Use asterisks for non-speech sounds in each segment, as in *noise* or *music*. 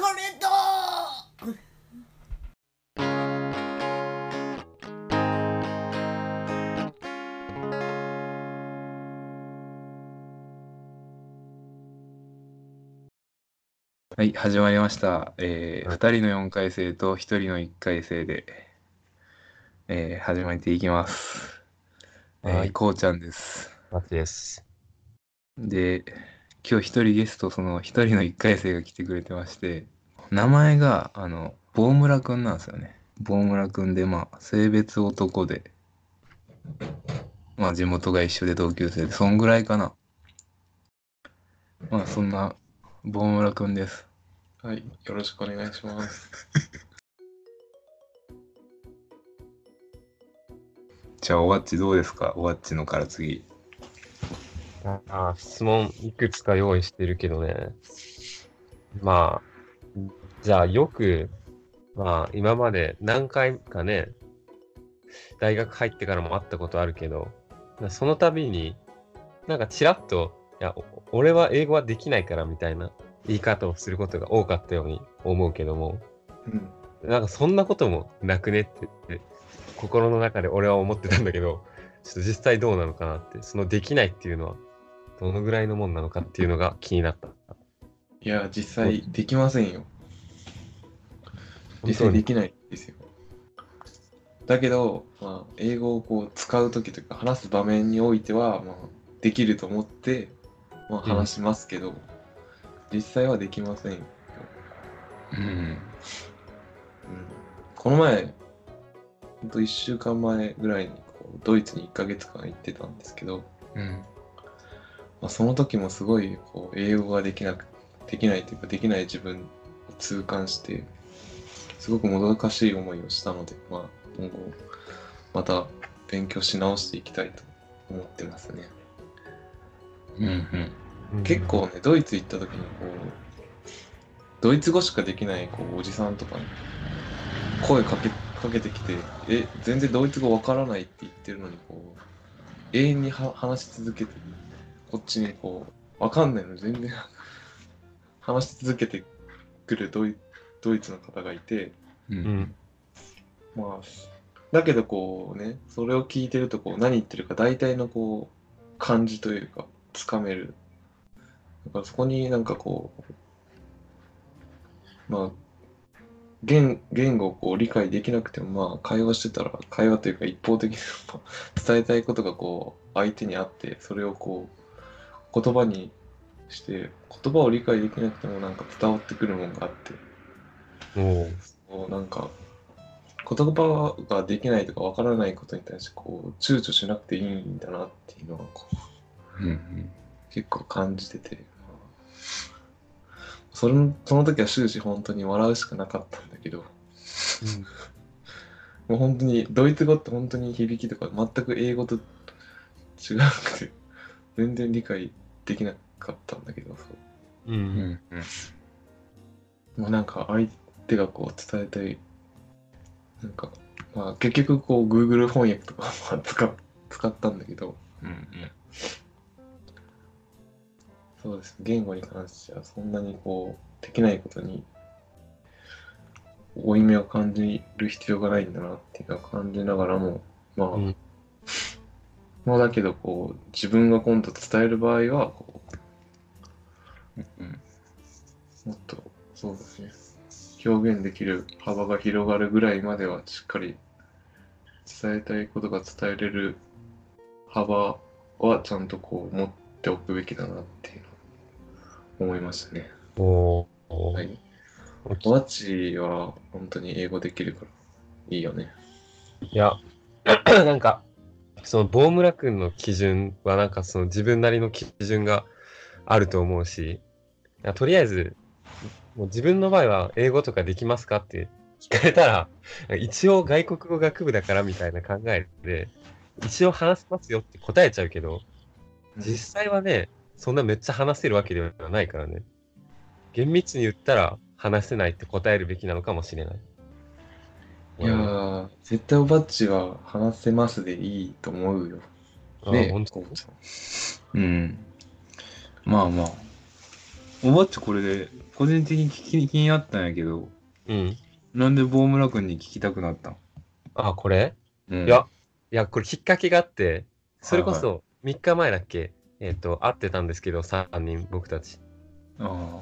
れたはい、始まりました。えー、はい2人の4回生と1人の1回生で、えー、始めていきます。えー、はいこうちゃんです。マツです。で、今日1人ゲスト、その1人の1回生が来てくれてまして、名前が、あの、ボームラくんなんですよね。ボームラくんで、まあ、性別男で、まあ、地元が一緒で同級生で、そんぐらいかな。まあ、そんな、ボームラくんです。はい、よろしくお願いします。*laughs* じゃあ、おわっちどうですか？おわっちのから次。ああ、質問いくつか用意してるけどね。まあ、じゃあよく、まあ今まで何回かね、大学入ってからも会ったことあるけど、その度に、なんかちらっと、いや、お俺は英語はできないからみたいな言い方をすることが多かったように思うけども、うん、なんかそんなこともなくねってって心の中で俺は思ってたんだけど、ちょっと実際どうなのかなって、そのできないっていうのはどのぐらいのもんなのかっていうのが気になった。いや、実際できませんよ。実。際できないですよ。だけど、まあ、英語をこう使うときとか、話す場面においては、まあ、できると思って、まあ、話しますけど、実際はできませんよ。うん。うん、この前、ほんと1週間前ぐらいにこうドイツに1ヶ月間行ってたんですけど、うん。まあ、その時もすごいこう英語ができなくできないというかできない自分を痛感してすごくもどかしい思いをしたので、まあ、今後また勉強し直していきたいと思ってますね。うん。うん。うん結構ねドイツ行った時にこうドイツ語しかできないこうおじさんとかに声かけかけてきて「え全然ドイツ語わからない」って言ってるのにこう永遠には話し続けてこっちにこうわかんないのに全然 *laughs* 話し続けてくるドイドイツの方がいてう。うんん。まあだけどこうねそれを聞いてるとこう何言ってるか大体のこう感じというかつかめるだからそこになんかこうまあ言言語をこう理解できなくてもまあ会話してたら会話というか一方的にまあ *laughs* 伝えたいことがこう相手にあってそれをこう言葉にして言葉を理解できなくてもなんか伝わってくるものがあって。おう。こうなんか言葉ができないとかわからないことに対してこう躊躇しなくていいんだなっていうのはこううん。結構感じてて。そのその時は終始本当に笑うしかなかったんだけど。*laughs* もう本当にドイツ語って本当に響きとか全く英語と違うくて全然理解できなかったんだけどそううん。う。うんん。まあなんか相手がこう伝えたい、なんか、まあ結局こう Google 翻訳とかまあ使っ使ったんだけど、うん。そうです。言語に関してはそんなにこうできないことに負い目を感じる必要がないんだなっていうのを感じながらも、まあ、うんまあだけどこう自分が今度伝える場合はこうん。うもっとそうですね表現できる幅が広がるぐらいまではしっかり伝えたいことが伝えれる幅はちゃんとこう持っておくべきだなっていうのを思いましたね。おうおうはい。おきワッチは本当に英語できるからいいよね。いや、*clears throat* なんか、その、ボームラ君の基準は、なんかその自分なりの基準があると思うし、とりあえず、もう自分の場合は英語とかできますかって聞かれたら、一応外国語学部だからみたいな考えで、一応話せますよって答えちゃうけど、実際はね、そんなめっちゃ話せるわけではないからね。厳密に言ったら話せないって答えるべきなのかもしれない。いやー、絶対おばっちは話せますでいいと思うよ。あね本当こううん。まあまあ。おばっちこれで、個人的に聞き気になったんやけど、うん。なんでボームラ君に聞きたくなったん、あ、これ？うん、いや、いや、これきっかけがあって、それこはいそ3日前だっけ、えっ、と、会ってたんですけど、3人、僕たち。あ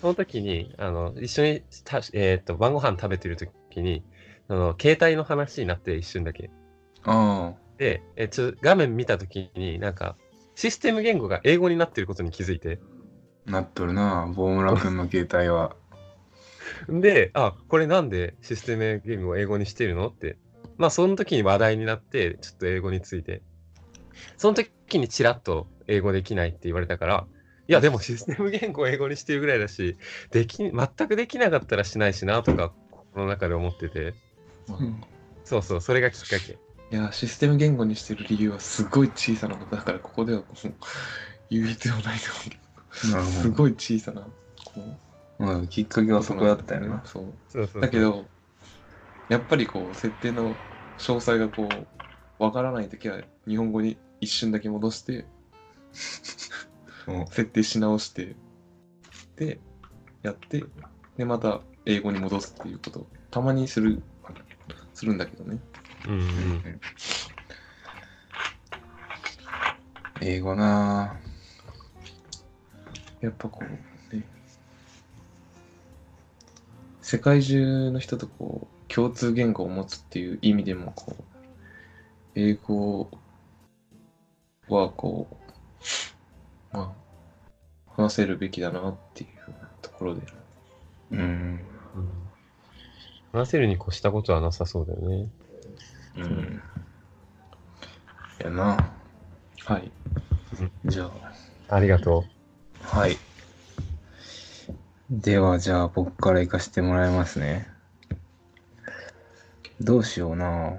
その時に、あの、一緒にた、えっ、と、晩ご飯食べてる時に、あの、携帯の話になって一瞬だけ。あ。あで、えちょ画面見た時に、なんか、システム言語が英語になってることに気づいて。あ。なっとるな、ボームラ君の携帯は。*laughs* で、あ、これなんでシステム言語を英語にしてるのって。まあ、その時に話題になって、ちょっと英語について。その時にチラッと英語できないって言われたから、いや、でもシステム言語を英語にしてるぐらいだし、でき、全くできなかったらしないしな、とか、心の中で思ってて。まあそうそう、それがきっかけ。いや、システム言語にしてる理由はすごい小さなことだから、ここでは言う必要ないと思う。すごい小さな、こう、うん、きっかけはそこだったよな。そう。そうそうだけ、ど、やっぱりこう、設定の詳細がこう、わからないときは、日本語に一瞬だけ戻して、うん設定し直して、で、やって、で、また英語に戻すっていうことをたまにする、するんだけどね。うんうん。英語なやっぱこう、ね、世界中の人とこう、共通言語を持つっていう意味でも、こう、英語はこう、まあ、話せるべきだなっていうところで、うん。うん話せるに越したことはなさそうだよね。うん。やな。はい。じゃありがとあ、はい。では、じゃあ僕から行かせてもらいますね。どうしような。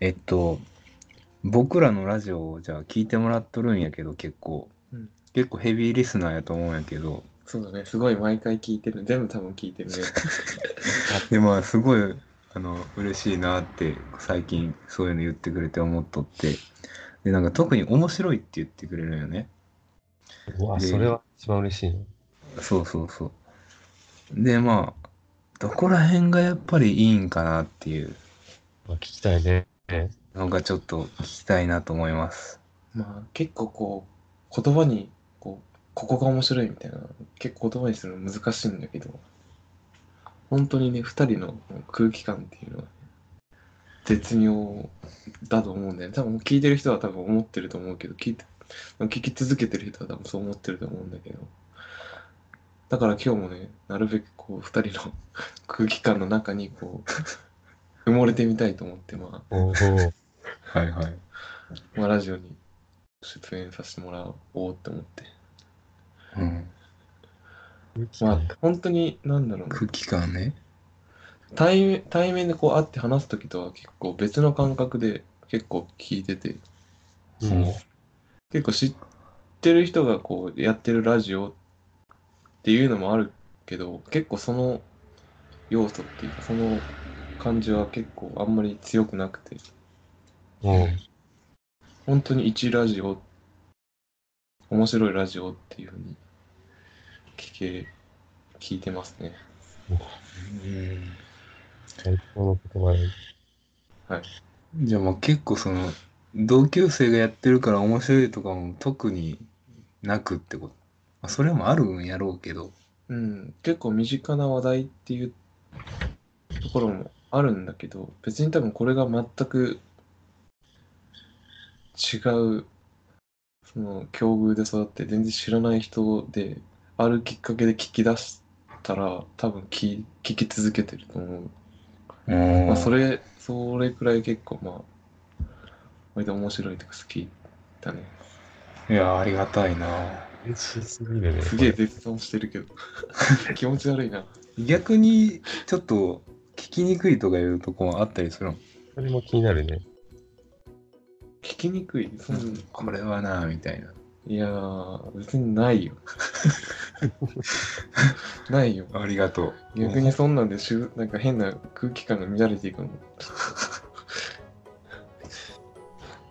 えっと、僕らのラジオをじゃあ聞いてもらっとるんやけど、結構。うん結構ヘビーリスナーやと思うんやけど。そうだね。すごい毎回聞いてる。全部多分聞いてるね。*laughs* でまあすごいあの嬉しいなって最近そういうの言ってくれて思っとってでなんか特に面白いって言ってくれるよねう。うわ、でそれは一番嬉しいね。そうそうそうでまあどこら辺がやっぱりいいんかなっていうまあ、聞きたいね。のがちょっと聞きたいなと思いますまあ結構こう、言葉に、こう、ここが面白いみたいな、結構言葉にするの難しいんだけど、本当にね、二人の空気感っていうのは、ね、絶妙だと思うんだよね。多分聞いてる人は多分思ってると思うけど、聞いて、聞き続けてる人は多分そう思ってると思うんだけど、だから今日もね、なるべくこう、二人の *laughs* 空気感の中にこう、埋もれてみたいと思って、まあ、おお。はいはいまあ、ラジオに出演させてもらおうって思って。うん。まあ、本当に、なんだろうな。空気感ね。対面、対面でこう会って話すときとは結構別の感覚で結構聞いてて、う。ん。結構知ってる人がこうやってるラジオっていうのもあるけど、結構その要素っていうか、その感じは結構あんまり強くなくて、おう本当に一ラジオ、面白いラジオっていうふうに聞け、聞いてますね。うん最高の言葉で。じゃあまあ結構その同級生がやってるから面白いとかも特になくってこと、まあ、それもあるんやろうけどうん、結構身近な話題っていうところもあるんだけど、別に多分これが全く違う、その境遇で育って全然知らない人で、あるきっかけで聞き出したら、多分聞聞き続けてると思う。まあ、それれ、それくらい結構まあ、割と面白いとか好きだね。いやありがたいなすぎるね。すげえ絶賛してるけど。*laughs* 気持ち悪いな。逆にちょっと聞きにくいとかいうとこもあったりするの？それも気になるね。聞きにくい？そんこれはなみたいないやー、別にないよ。*laughs* ないよ。ありがとう逆にそんなんでしゅ、なんか変な空気感が乱れていくの。*laughs*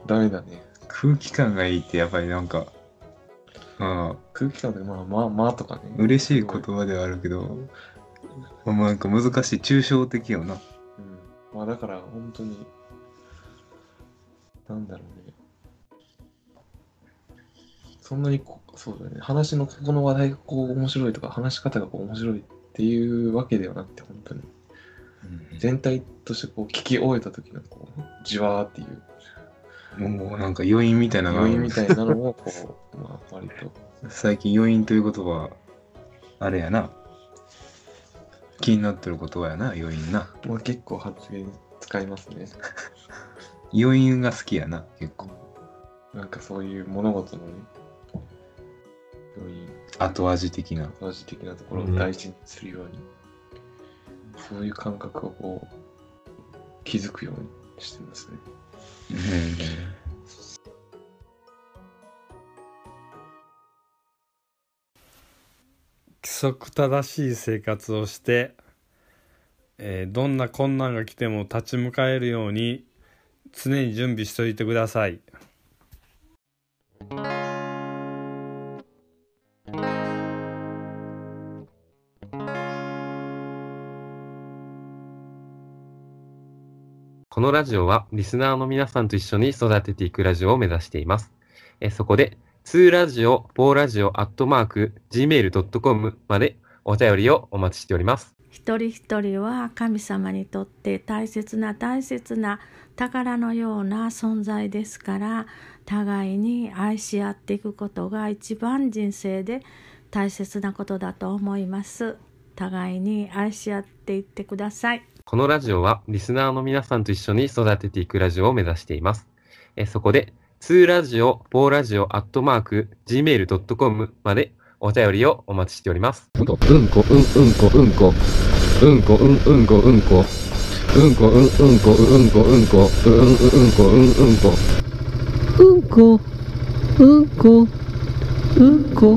ダメだね。空気感がいいってやっぱりなんかああ、空気感でまあまあまあとかね。嬉しい言葉ではあるけど、まあなんか難しい、抽象的よな。うん。まあだから本当に、なんだろうね。そんなにこ、そうだね。話のここの話題がこう面白いとか、話し方がこう面白いっていうわけではなくて、本当に。全体としてこう聞き終えた時のこう、じわーっていうもうなんか余韻みたいなのが余韻みたいなのをこう、まあ割と。最近余韻という言葉、あれやな。気になってる言葉やな、余韻な。まあ結構発言使いますね。*laughs* 余韻が好きやな、結構。なんかそういう物事のね、余韻、後味的な。味的なところを大事にするように、そういう感覚をこう、気づくようにしてますね。規則正しい生活をして、えーどんな困難が来ても立ち向かえるように常に準備しておいてください。のラジオはリスナーの皆さんと一緒に育てていくラジオを目指しています。えそこで、2ラジオ、4ラジオ、アットマーク、gmail.com までお便りをお待ちしております。一人一人は神様にとって大切な大切な宝のような存在ですから互いに愛し合っていくことが一番人生で大切なことだと思います互いに愛し合っていってくださいこのラジオはリスナーの皆さんと一緒に育てていくラジオを目指しています。えそこで、2ラジオ、4ラジオ、アットマーク、gmail.com までお便りをお待ちしております。うんこ、うんこ、うん、うんこ、うんこ。うんこ、うん、うんこ、うんこ。うんこ、うん、うんこ、うんこ、うんこ。うん、うん、うんこ、うん、うんこ。うんこ、うんこ、うんこ。